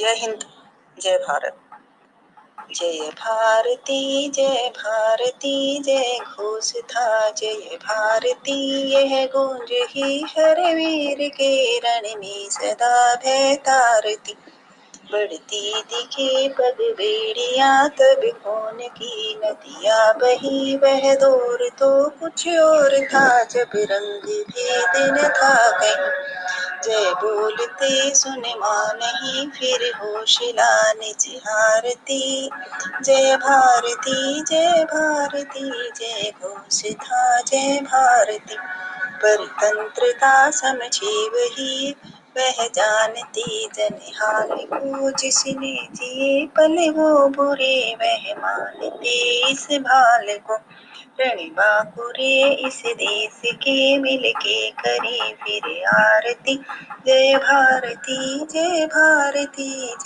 जय हिंद, जय भारत। जय भारती जय भारती, जय घोष था जय भारती। यह गूंज ही हर वीर के रण में सदा भय तारती। बढ़ती दिखे पग बेड़िया, तब कौन की नदिया बही? वह दूर तो कुछ और था, जब रंग भेद न था कहीं। जय बोलते सुन नहीं फिर होशिला निज हारती। जय भारती जय भारती जय घोष था जय भारती। परतंत्रता समझी वही वह जानती जनहाल को जिसने जिए पल वो बुरे, वह मानती इस भाल को। बाकुरे इस देश के मिल के करे फिर आरती। जय भारती जय भारती